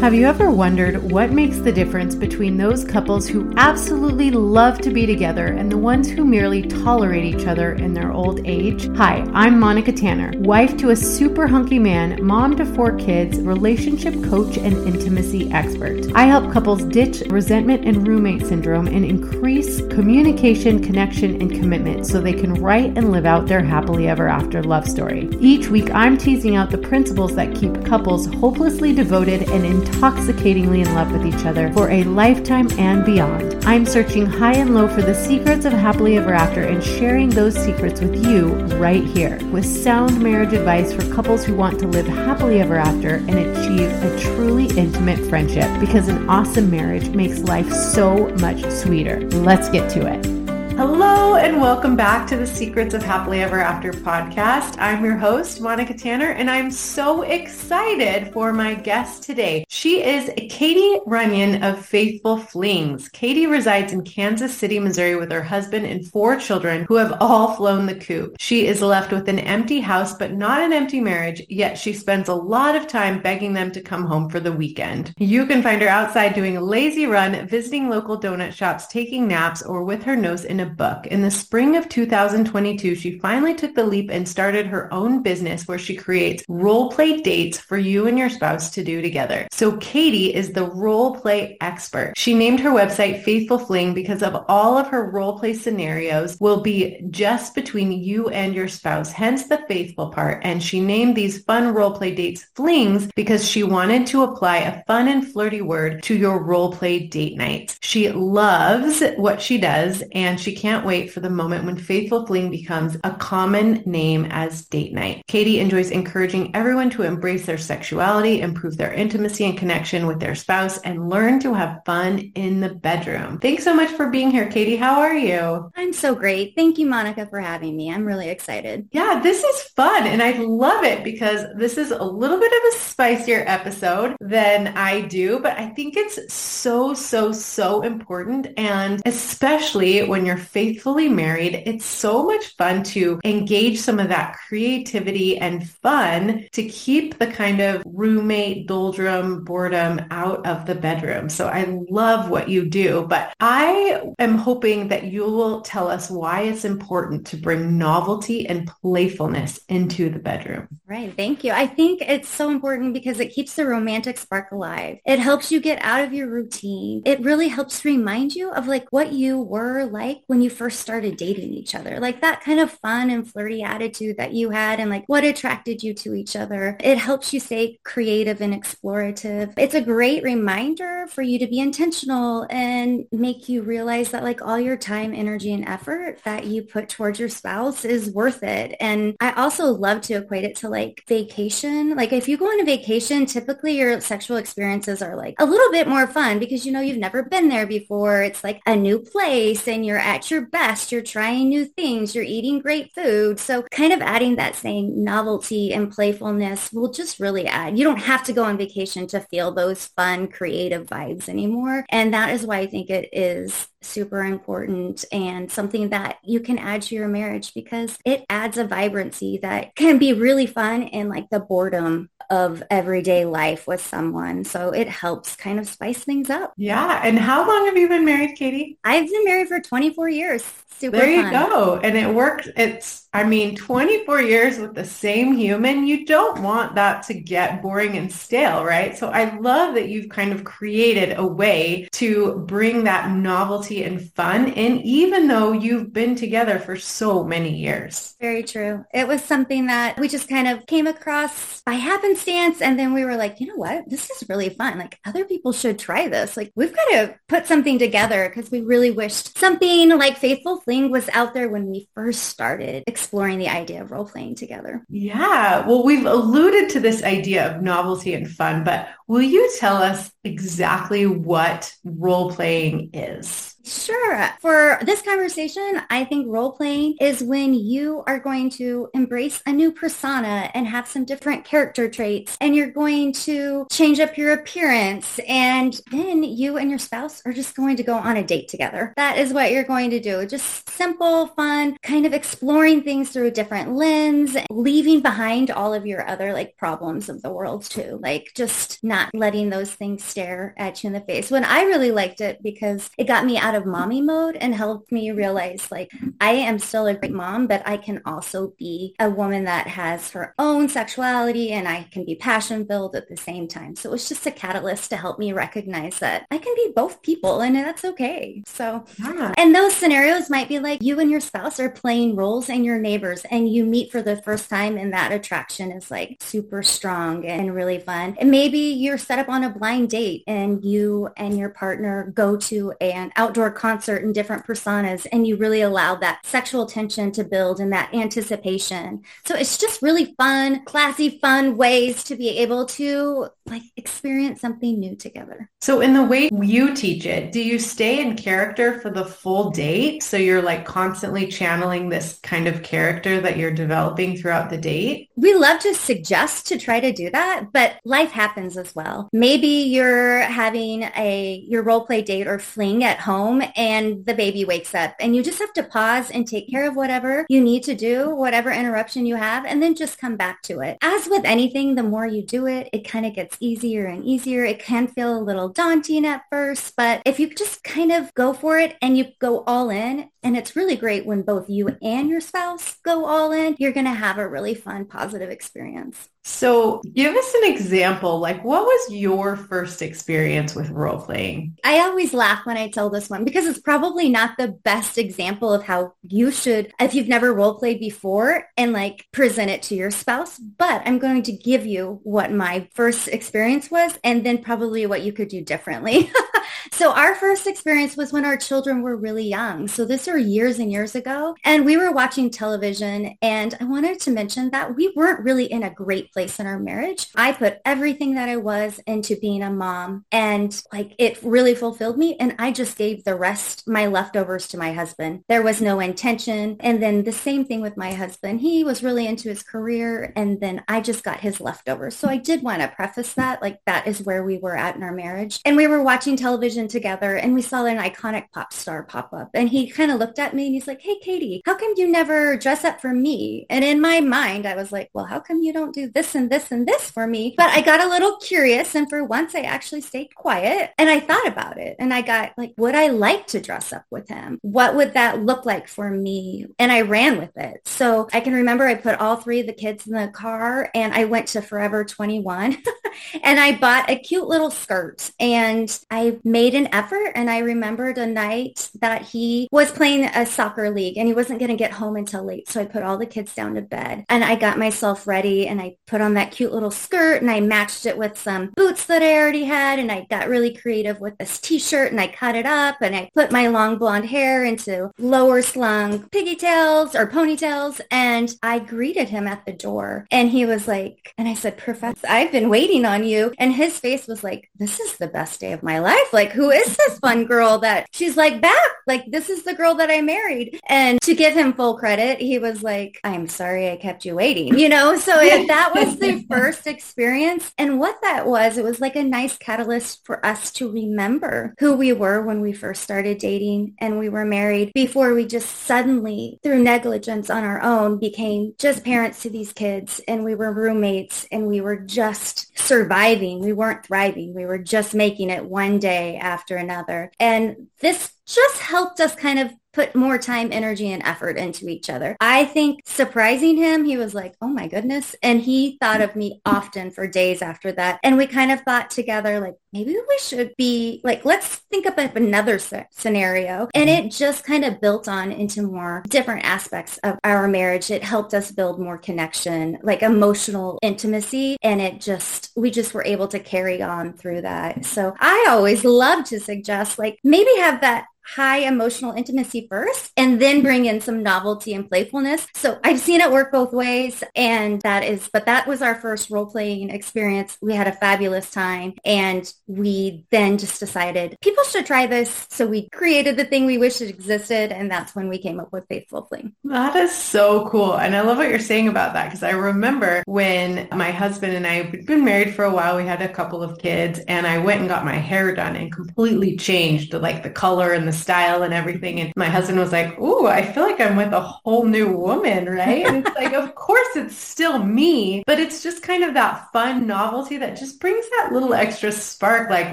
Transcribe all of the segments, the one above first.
Have you ever wondered what makes the difference between those couples who absolutely love to be together and the ones who merely tolerate each other in their old age? Hi, I'm Monica Tanner, wife to a super hunky man, mom to four kids, relationship coach, and intimacy expert. I help couples ditch resentment and roommate syndrome and increase communication, connection, and commitment so they can write and live out their happily ever after love story. Each week, I'm teasing out the principles that keep couples hopelessly devoted and in intoxicatingly in love with each other for a lifetime and beyond. I'm searching high and low for the secrets of happily ever after and sharing those secrets with you right here with sound marriage advice for couples who want to live happily ever after and achieve a truly intimate friendship because an awesome marriage makes life so much sweeter. Let's get to it. Hello and welcome back to the Secrets of Happily Ever After podcast. I'm your host, Monica Tanner, and I'm so excited for my guest today. She is Katie Runyan of Faithful Flings. Katie resides in Kansas City, Missouri with her husband and four children who have all flown the coop. She is left with an empty house, but not an empty marriage, yet she spends a lot of time begging them to come home for the weekend. You can find her outside doing a lazy run, visiting local donut shops, taking naps, or with her nose in a book. In the spring of 2022, she finally took the leap and started her own business where she creates role play dates for you and your spouse to do together. So Katie is the role play expert. She named her website Faithful Fling because of all of her role play scenarios will be just between you and your spouse, hence the faithful part. And she named these fun role play dates flings because she wanted to apply a fun and flirty word to your role play date nights. She loves what she does and she can't wait for the moment when Faithful Fling becomes a common name as date night. Katie enjoys encouraging everyone to embrace their sexuality, improve their intimacy and connection with their spouse, and learn to have fun in the bedroom. Thanks so much for being here, Katie. How are you? I'm so great. Thank you, Monica, for having me. I'm really excited. Yeah, this is fun and I love it because this is a little bit of a spicier episode than I do, but I think it's so, so, so important. And especially when you're faithfully married, it's so much fun to engage some of that creativity and fun to keep the kind of roommate doldrum boredom out of the bedroom. So I love what you do, but I am hoping that you will tell us why it's important to bring novelty and playfulness into the bedroom. Right. Thank you. I think it's so important because it keeps the romantic spark alive. It helps you get out of your routine. It really helps remind you of like what you were like when you first started dating each other, like that kind of fun and flirty attitude that you had and like what attracted you to each other. It helps you stay creative and explorative. It's a great reminder for you to be intentional and make you realize that like all your time, energy, and effort that you put towards your spouse is worth it. And I also love to equate it to like vacation. Like if you go on a vacation, typically your sexual experiences are like a little bit more fun because you know you've never been there before. It's like a new place and you're at your best. You're trying new things. You're eating great food. So kind of adding that same novelty and playfulness will just really add. You don't have to go on vacation to feel those fun, creative vibes anymore. And that is why I think it is super important and something that you can add to your marriage because it adds a vibrancy that can be really fun in like the boredom of everyday life with someone. So it helps kind of spice things up. Yeah. And how long have you been married, Katie? I've been married for 24 years. Super there you fun. go. And it worked. It's, I mean, 24 years with the same human, you don't want that to get boring and stale, right? So I love that you've kind of created a way to bring that novelty and fun in, even though you've been together for so many years. Very true. It was something that we just kind of came across by happenstance. And then we were like, you know what? This is really fun. Like other people should try this. Like we've got to put something together because we really wished something like Faithful Fling was out there when we first started exploring the idea of role playing together. Yeah. Well, we've alluded to this idea of novelty and fun, but will you tell us exactly what role playing is? Sure. For this conversation, I think role playing is when you are going to embrace a new persona and have some different character traits and you're going to change up your appearance and then you and your spouse are just going to go on a date together. That is what you're going to do. Just simple, fun, kind of exploring things through a different lens, leaving behind all of your other like problems of the world too. Like just not letting those things stare at you in the face. When I really liked it because it got me out of mommy mode and helped me realize like I am still a great mom, but I can also be a woman that has her own sexuality and I can be passion filled at the same time. So it was just a catalyst to help me recognize that I can be both people and that's okay. So, yeah. and those scenarios might be like you and your spouse are playing roles and your neighbors and you meet for the first time and that attraction is like super strong and really fun. And maybe you're set up on a blind date and you and your partner go to an outdoor concert in different personas and you really allow that sexual tension to build and that anticipation. So it's just really fun, classy, fun ways to be able to like experience something new together. So in the way you teach it, do you stay in character for the full date? So you're like constantly channeling this kind of character that you're developing throughout the date? We love to suggest to try to do that, but life happens as well. Maybe you're having a your role play date or fling at home and the baby wakes up and you just have to pause and take care of whatever you need to do, whatever interruption you have, and then just come back to it. As with anything, the more you do it, it kind of gets easier and easier. It can feel a little daunting at first, but if you just kind of go for it and you go all in, and it's really great when both you and your spouse go all in, you're going to have a really fun, positive experience. So give us an example. Like what was your first experience with role playing? I always laugh when I tell this one because it's probably not the best example of how you should, if you've never role played before and like present it to your spouse. But I'm going to give you what my first experience was and then probably what you could do differently. so our first experience was when our children were really young. So this were years and years ago. And we were watching television and I wanted to mention that we weren't really in a great place in our marriage. I put everything that I was into being a mom and like it really fulfilled me. And I just gave the rest, my leftovers to my husband. There was no intention. And then the same thing with my husband. He was really into his career and then I just got his leftovers. So I did want to preface that like that is where we were at in our marriage. And we were watching television together and we saw an iconic pop star pop up and he kind of looked at me and he's like, Hey, Katie, how come you never dress up for me? And in my mind, I was like, well, how come you don't do this and this and this for me. But I got a little curious and for once I actually stayed quiet and I thought about it and I got like, would I like to dress up with him? What would that look like for me? And I ran with it. So I can remember I put all three of the kids in the car and I went to Forever 21 and I bought a cute little skirt and I made an effort and I remembered a night that he was playing a soccer league and he wasn't going to get home until late. So I put all the kids down to bed and I got myself ready and I put on that cute little skirt and I matched it with some boots that I already had and I got really creative with this t-shirt and I cut it up and I put my long blonde hair into lower slung pigtails or ponytails and I greeted him at the door and he was like, and I said, Professor, I've been waiting on you. And his face was like, this is the best day of my life. Like, who is this fun girl that she's like back? Like, this is the girl that I married. And to give him full credit, he was like, I'm sorry I kept you waiting, you know? So it, that was was the first experience. And what that was, it was like a nice catalyst for us to remember who we were when we first started dating and we were married before we just suddenly, through negligence on our own, became just parents to these kids and we were roommates and we were just surviving. We weren't thriving. We were just making it one day after another. And this just helped us kind of put more time, energy, and effort into each other. I think surprising him, he was like, oh my goodness. And he thought of me often for days after that. And we kind of thought together, like, maybe we should be like, let's think up another scenario. And it just kind of built on into more different aspects of our marriage. It helped us build more connection, like emotional intimacy. And it just, we just were able to carry on through that. So I always love to suggest like maybe have that high emotional intimacy first and then bring in some novelty and playfulness. So I've seen it work both ways and that is, but that was our first role playing experience. We had a fabulous time and we then just decided people should try this. So we created the thing we wish it existed and that's when we came up with Faithful Fling. That is so cool. And I love what you're saying about that because I remember when my husband and I had been married for a while, we had a couple of kids and I went and got my hair done and completely changed the, like the color and the style and everything. And my husband was like, ooh, I feel like I'm with a whole new woman, right? And it's like, of course it's still me, but it's just kind of that fun novelty that just brings that little extra spark like,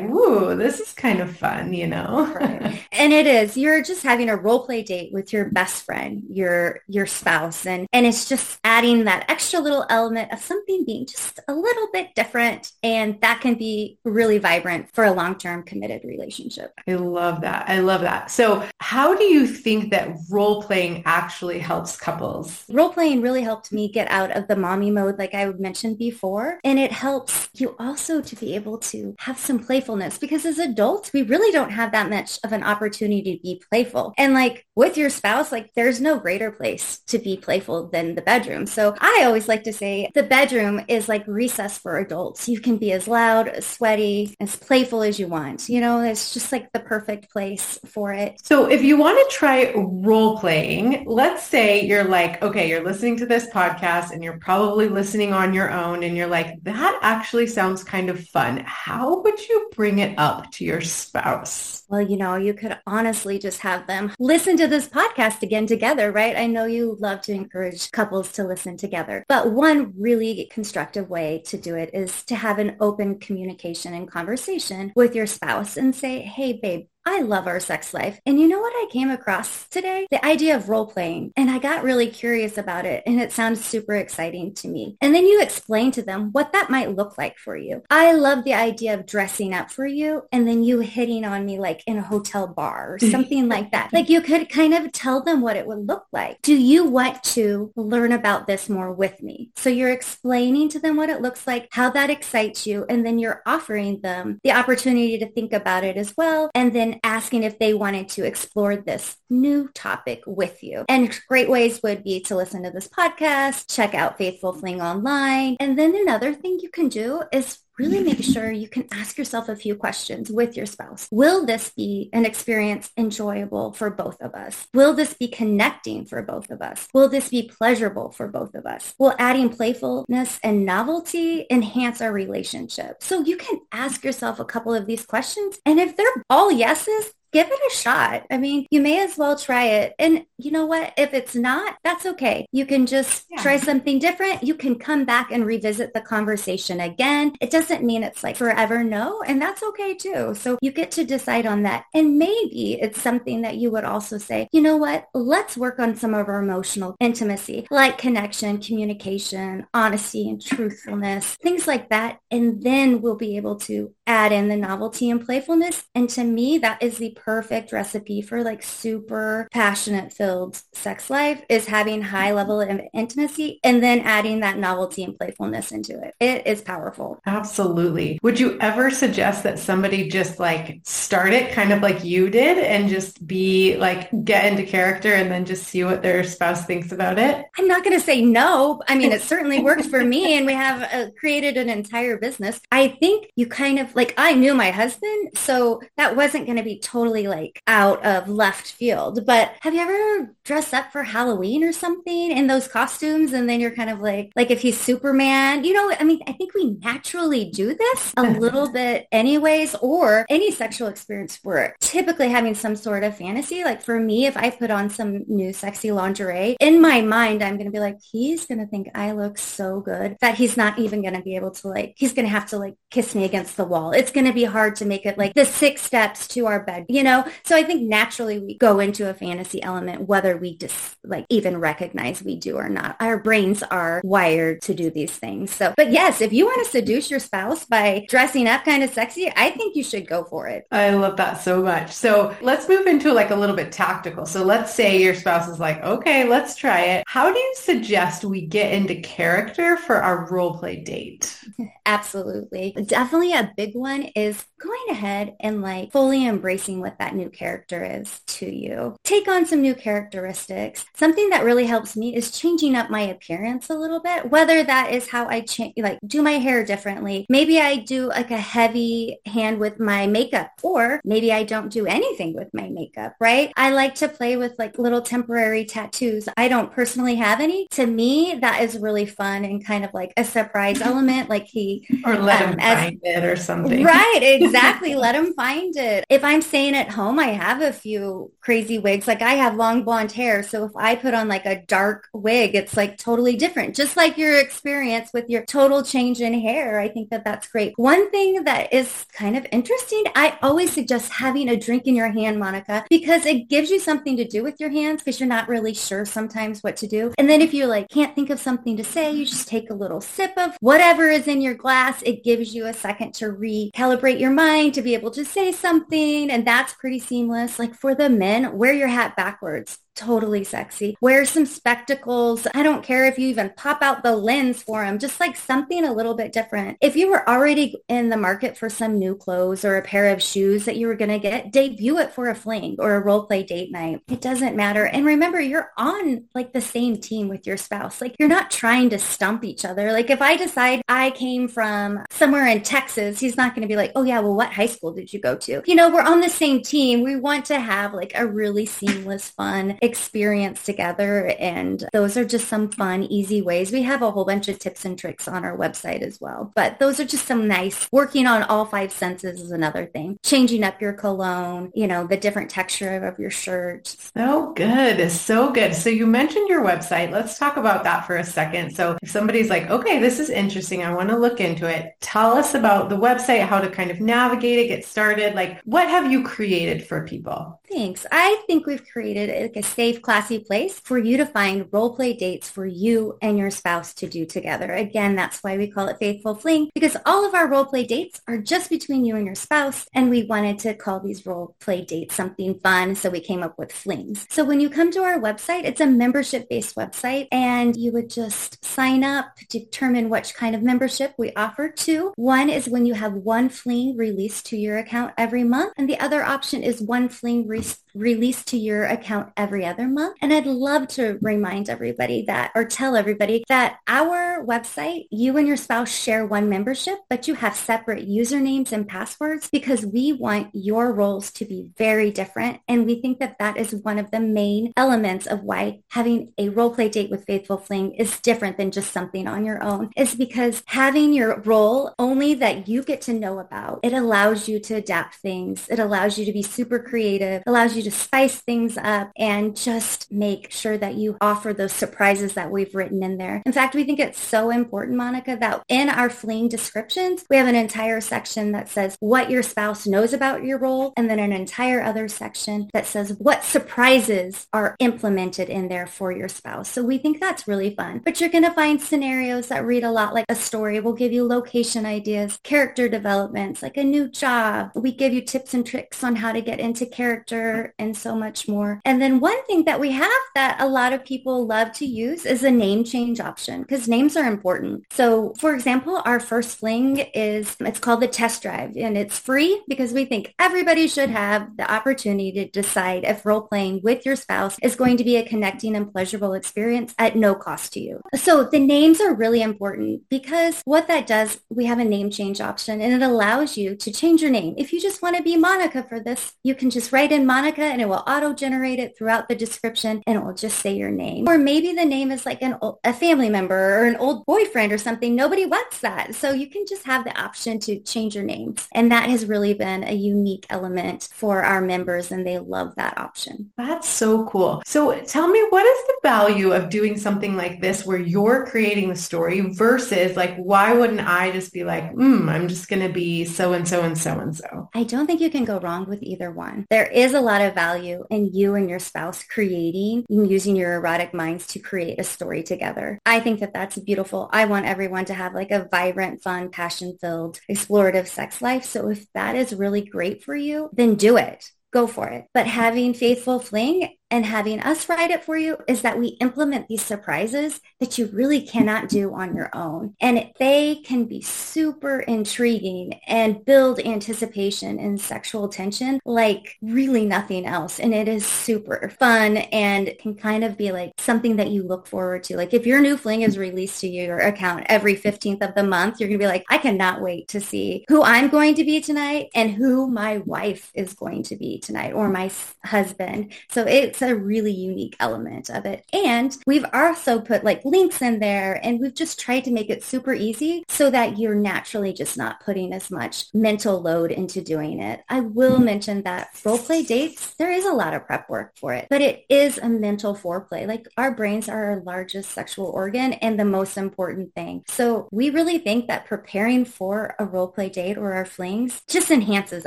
ooh, this is kind of fun, you know? Right. and it is. You're just having a role play date with your best friend, your your spouse, and and it's just adding that extra little element of something being just a little bit different, and that can be really vibrant for a long-term committed relationship. I love that. I love that. So, how do you think that role playing actually helps couples? Role playing really helped me get out of the mommy mode, like I mentioned before, and it helps you also to be able to have some playfulness because as adults, we really don't have that much of an opportunity to be playful. And like with your spouse, like there's no greater place to be playful than the bedroom. So I always like to say the bedroom is like recess for adults. You can be as loud, as sweaty, as playful as you want. You know, it's just like the perfect place for it. So if you want to try role playing, let's say you're like, okay, you're listening to this podcast and you're probably listening on your own and you're like, that actually sounds kind of fun. How would you bring it up to your spouse? Well, you know, you could honestly just have them listen to this podcast again together, right? I know you love to encourage couples to listen together, but one really constructive way to do it is to have an open communication and conversation with your spouse and say, hey, babe, I love our sex life. And you know what I came across today? The idea of role playing. And I got really curious about it and it sounds super exciting to me. And then you explain to them what that might look like for you. I love the idea of dressing up for you and then you hitting on me like in a hotel bar or something like that. Like you could kind of tell them what it would look like. Do you want to learn about this more with me? So you're explaining to them what it looks like, how that excites you, and then you're offering them the opportunity to think about it as well. And then asking if they wanted to explore this new topic with you. And great ways would be to listen to this podcast, check out Faithful Fling online. And then another thing you can do is really make sure you can ask yourself a few questions with your spouse. Will this be an experience enjoyable for both of us? Will this be connecting for both of us? Will this be pleasurable for both of us? Will adding playfulness and novelty enhance our relationship? So you can ask yourself a couple of these questions. And if they're all yeses, give it a shot. I mean, you may as well try it. And you know what? If it's not, that's okay. You can just yeah. try something different. You can come back and revisit the conversation again. It doesn't mean it's like forever no, and that's okay too. So you get to decide on that. And maybe it's something that you would also say, you know what? Let's work on some of our emotional intimacy, like connection, communication, honesty and truthfulness, things like that. And then we'll be able to add in the novelty and playfulness. And to me, that is the perfect recipe for like super passionate filled sex life is having high level of intimacy and then adding that novelty and playfulness into it. It is powerful. Absolutely. Would you ever suggest that somebody just like start it kind of like you did and just be like get into character and then just see what their spouse thinks about it? I'm not going to say no. I mean, it certainly worked for me and we have uh, created an entire business. I think you kind of like I knew my husband, so that wasn't going to be totally like out of left field. But have you ever dressed up for Halloween or something in those costumes and then you're kind of like like if he's Superman, you know, I mean, I think we naturally do this a little bit anyways or any sexual experience we're typically having some sort of fantasy. Like for me, if I put on some new sexy lingerie, in my mind I'm going to be like he's going to think I look so good that he's not even going to be able to like he's going to have to like kiss me against the wall it's going to be hard to make it like the six steps to our bed, you know? So I think naturally we go into a fantasy element, whether we just like even recognize we do or not. Our brains are wired to do these things. So, but yes, if you want to seduce your spouse by dressing up kind of sexy, I think you should go for it. I love that so much. So let's move into like a little bit tactical. So let's say your spouse is like, okay, let's try it. How do you suggest we get into character for our role play date? Absolutely. Definitely a big one is going ahead and like fully embracing what that new character is to you. Take on some new characteristics. Something that really helps me is changing up my appearance a little bit, whether that is how I change, like do my hair differently. Maybe I do like a heavy hand with my makeup or maybe I don't do anything with my makeup, right? I like to play with like little temporary tattoos. I don't personally have any. To me, that is really fun and kind of like a surprise element. Like he or let um, him as, find it or something. Right, exactly. let them find it. If I'm staying at home, I have a few crazy wigs. Like I have long blonde hair, so if I put on like a dark wig, it's like totally different. Just like your experience with your total change in hair, I think that that's great. One thing that is kind of interesting, I always suggest having a drink in your hand, Monica, because it gives you something to do with your hands because you're not really sure sometimes what to do. And then if you like can't think of something to say, you just take a little sip of whatever is in your glass. It gives you a second to recalibrate your mind to be able to say something. And that's pretty seamless. Like for the men, wear your hat backwards totally sexy. Wear some spectacles. I don't care if you even pop out the lens for them, just like something a little bit different. If you were already in the market for some new clothes or a pair of shoes that you were going to get, debut it for a fling or a role play date night. It doesn't matter. And remember, you're on like the same team with your spouse. Like you're not trying to stump each other. Like if I decide I came from somewhere in Texas, he's not going to be like, oh yeah, well, what high school did you go to? You know, we're on the same team. We want to have like a really seamless, fun, experience together. And those are just some fun, easy ways. We have a whole bunch of tips and tricks on our website as well. But those are just some nice, working on all five senses is another thing. Changing up your cologne, you know, the different texture of your shirt. So good. So good. So you mentioned your website. Let's talk about that for a second. So if somebody's like, okay, this is interesting. I want to look into it. Tell us about the website, how to kind of navigate it, get started. Like what have you created for people? Thanks. I think we've created like a safe, classy place for you to find role play dates for you and your spouse to do together. Again, that's why we call it Faithful Fling because all of our role play dates are just between you and your spouse. And we wanted to call these role play dates something fun. So we came up with flings. So when you come to our website, it's a membership based website and you would just sign up, determine which kind of membership we offer to. One is when you have one fling released to your account every month. And the other option is one fling re- released to your account every other month. And I'd love to remind everybody that or tell everybody that our website, you and your spouse share one membership, but you have separate usernames and passwords because we want your roles to be very different. And we think that that is one of the main elements of why having a role play date with Faithful Fling is different than just something on your own is because having your role only that you get to know about, it allows you to adapt things. It allows you to be super creative, allows you to spice things up and just make sure that you offer those surprises that we've written in there. In fact, we think it's so important, Monica, that in our fling descriptions, we have an entire section that says what your spouse knows about your role and then an entire other section that says what surprises are implemented in there for your spouse. So we think that's really fun. But you're going to find scenarios that read a lot like a story. We'll give you location ideas, character developments, like a new job. We give you tips and tricks on how to get into character and so much more. And then one thing that we have that a lot of people love to use is a name change option because names are important. So for example, our first fling is, it's called the test drive and it's free because we think everybody should have the opportunity to decide if role playing with your spouse is going to be a connecting and pleasurable experience at no cost to you. So the names are really important because what that does, we have a name change option and it allows you to change your name. If you just want to be Monica for this, you can just write in Monica and it will auto-generate it throughout the description and it will just say your name. Or maybe the name is like an a family member or an old boyfriend or something. Nobody wants that. So you can just have the option to change your names. And that has really been a unique element for our members and they love that option. That's so cool. So tell me, what is the value of doing something like this where you're creating the story versus like, why wouldn't I just be like, hmm, I'm just going to be so-and-so and so-and-so? I don't think you can go wrong with either one. There is a lot of value in you and your spouse creating and using your erotic minds to create a story together. I think that that's beautiful. I want everyone to have like a vibrant, fun, passion-filled, explorative sex life. So if that is really great for you, then do it go for it. But having faithful fling and having us write it for you is that we implement these surprises that you really cannot do on your own. And they can be super intriguing and build anticipation and sexual tension like really nothing else. And it is super fun and can kind of be like something that you look forward to. Like if your new fling is released to your account every 15th of the month, you're going to be like, I cannot wait to see who I'm going to be tonight and who my wife is going to be tonight or my husband. So it's a really unique element of it. And we've also put like links in there and we've just tried to make it super easy so that you're naturally just not putting as much mental load into doing it. I will mention that role play dates, there is a lot of prep work for it, but it is a mental foreplay. Like our brains are our largest sexual organ and the most important thing. So we really think that preparing for a role play date or our flings just enhances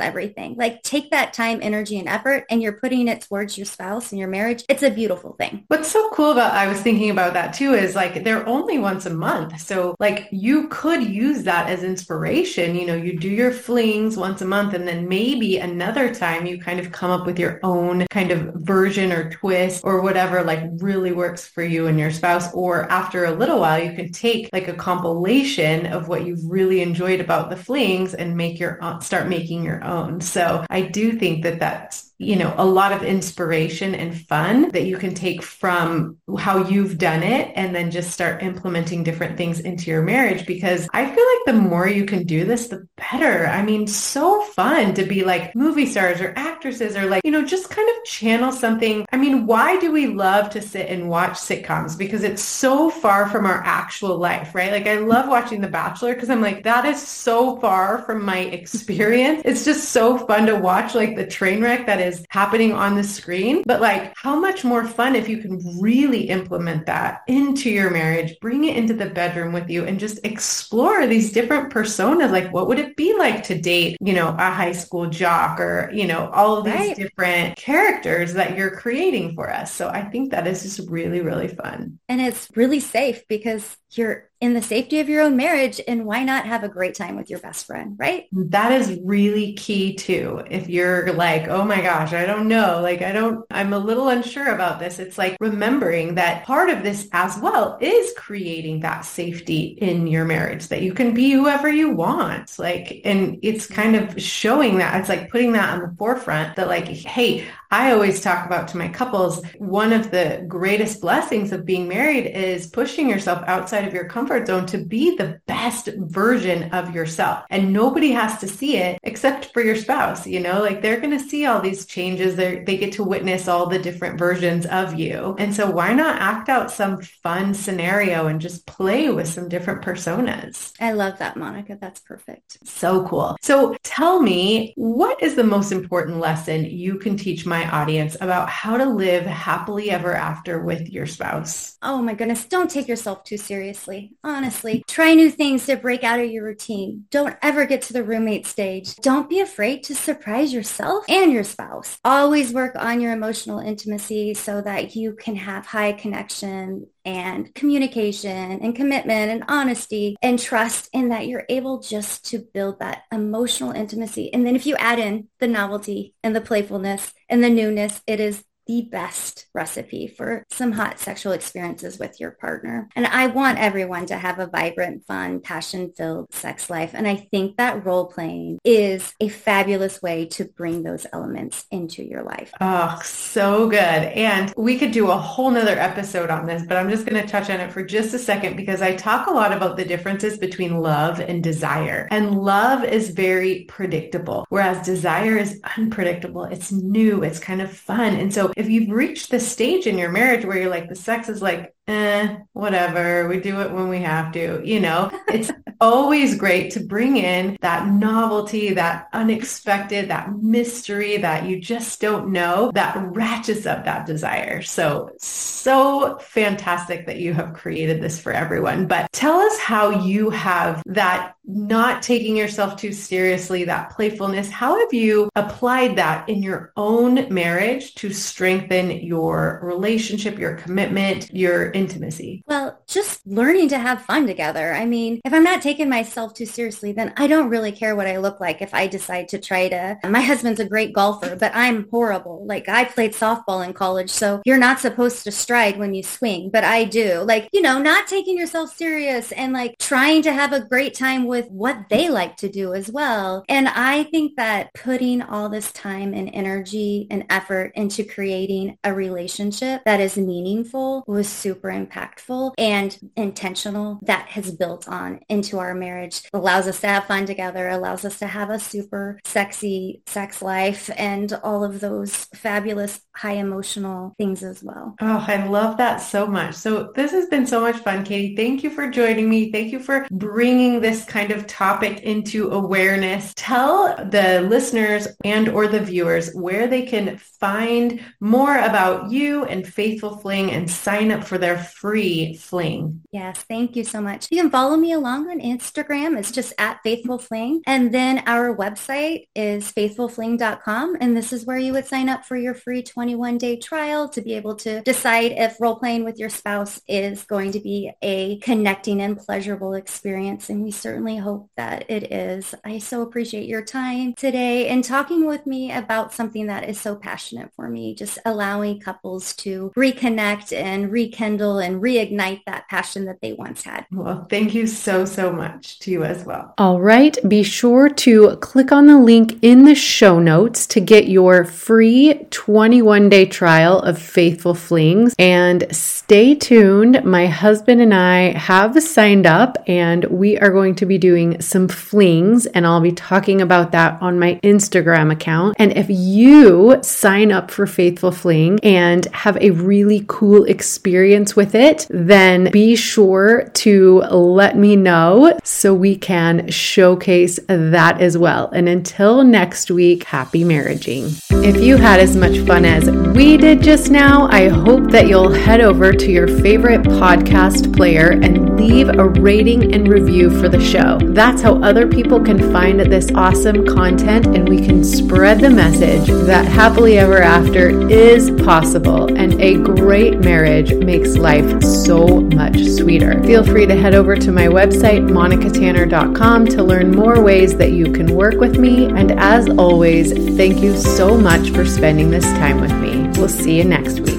everything. Like take that time, energy, and effort and you're putting it towards your spouse and your marriage. It's a beautiful thing. What's so cool about, I was thinking about that too, is like they're only once a month. So like you could use that as inspiration. You know, you do your flings once a month and then maybe another time you kind of come up with your own kind of version or twist or whatever like really works for you and your spouse. Or after a little while, you can take like a compilation of what you've really enjoyed about the flings and make your, start making your own. So I do think that that's you know, a lot of inspiration and fun that you can take from how you've done it and then just start implementing different things into your marriage because I feel like the more you can do this, the better. I mean, so fun to be like movie stars or actresses or like, you know, just kind of channel something. I mean, why do we love to sit and watch sitcoms? Because it's so far from our actual life, right? Like I love watching The Bachelor because I'm like, that is so far from my experience. it's just so fun to watch like the train wreck that is is happening on the screen. But like how much more fun if you can really implement that into your marriage, bring it into the bedroom with you and just explore these different personas. Like what would it be like to date, you know, a high school jock or, you know, all of these right. different characters that you're creating for us. So I think that is just really, really fun. And it's really safe because you're in the safety of your own marriage and why not have a great time with your best friend, right? That is really key too. If you're like, oh my gosh, I don't know, like I don't, I'm a little unsure about this. It's like remembering that part of this as well is creating that safety in your marriage that you can be whoever you want. Like, and it's kind of showing that it's like putting that on the forefront that like, hey, I always talk about to my couples, one of the greatest blessings of being married is pushing yourself outside of your comfort zone to be the best version of yourself. And nobody has to see it except for your spouse, you know, like they're going to see all these changes. they they get to witness all the different versions of you. And so why not act out some fun scenario and just play with some different personas? I love that, Monica. That's perfect. So cool. So tell me, what is the most important lesson you can teach my my audience about how to live happily ever after with your spouse? Oh my goodness. Don't take yourself too seriously. Honestly, try new things to break out of your routine. Don't ever get to the roommate stage. Don't be afraid to surprise yourself and your spouse. Always work on your emotional intimacy so that you can have high connection and communication and commitment and honesty and trust in that you're able just to build that emotional intimacy. And then if you add in the novelty and the playfulness and the newness, it is the best recipe for some hot sexual experiences with your partner. And I want everyone to have a vibrant, fun, passion-filled sex life. And I think that role playing is a fabulous way to bring those elements into your life. Oh, so good. And we could do a whole nother episode on this, but I'm just going to touch on it for just a second because I talk a lot about the differences between love and desire. And love is very predictable, whereas desire is unpredictable. It's new. It's kind of fun. And so if you've reached the stage in your marriage where you're like, the sex is like, eh, whatever, we do it when we have to, you know, it's always great to bring in that novelty, that unexpected, that mystery that you just don't know that ratchets up that desire. So, so fantastic that you have created this for everyone. But tell us how you have that not taking yourself too seriously, that playfulness. How have you applied that in your own marriage to strengthen your relationship, your commitment, your intimacy? Well, just learning to have fun together. I mean, if I'm not taking myself too seriously, then I don't really care what I look like if I decide to try to. My husband's a great golfer, but I'm horrible. Like I played softball in college, so you're not supposed to stride when you swing, but I do. Like, you know, not taking yourself serious and like trying to have a great time with what they like to do as well. And I think that putting all this time and energy and effort into creating a relationship that is meaningful was super impactful and intentional that has built on into our marriage. Allows us to have fun together, allows us to have a super sexy sex life and all of those fabulous high emotional things as well. Oh, I love that so much. So this has been so much fun, Katie. Thank you for joining me. Thank you for bringing this kind of topic into awareness. Tell the listeners and or the viewers where they can find more about you and Faithful Fling and sign up for their free fling. Yes, thank you so much. You can follow me along on Instagram. It's just at Faithful Fling. And then our website is faithfulfling.com. And this is where you would sign up for your free 21 day trial to be able to decide if role playing with your spouse is going to be a connecting and pleasurable experience. And we certainly hope that it is. I so appreciate your time today and talking with me about something that is so passionate for me, just allowing couples to reconnect and rekindle and reignite that passion that they once had. Well, thank you so, so much to you as well. All right. Be sure to click on the link in the show notes to get your free 21 day trial of Faithful Flings and stay tuned. My husband and I have signed up and we are going to be doing some flings and I'll be talking about that on my Instagram account. And if you sign up for Faithful Fling and have a really cool experience with it, then be sure to let me know so we can showcase that as well. And until next week, happy marriaging. If you had as much fun as we did just now, I hope that you'll head over to your favorite podcast player and leave a rating and review for the show. That's how other people can find this awesome content and we can spread the message that happily ever after is possible and a great marriage makes life so much sweeter. Feel free to head over to my website, monicatanner.com, to learn more ways that you can work with me. And as always, thank you so much for spending this time with me. We'll see you next week.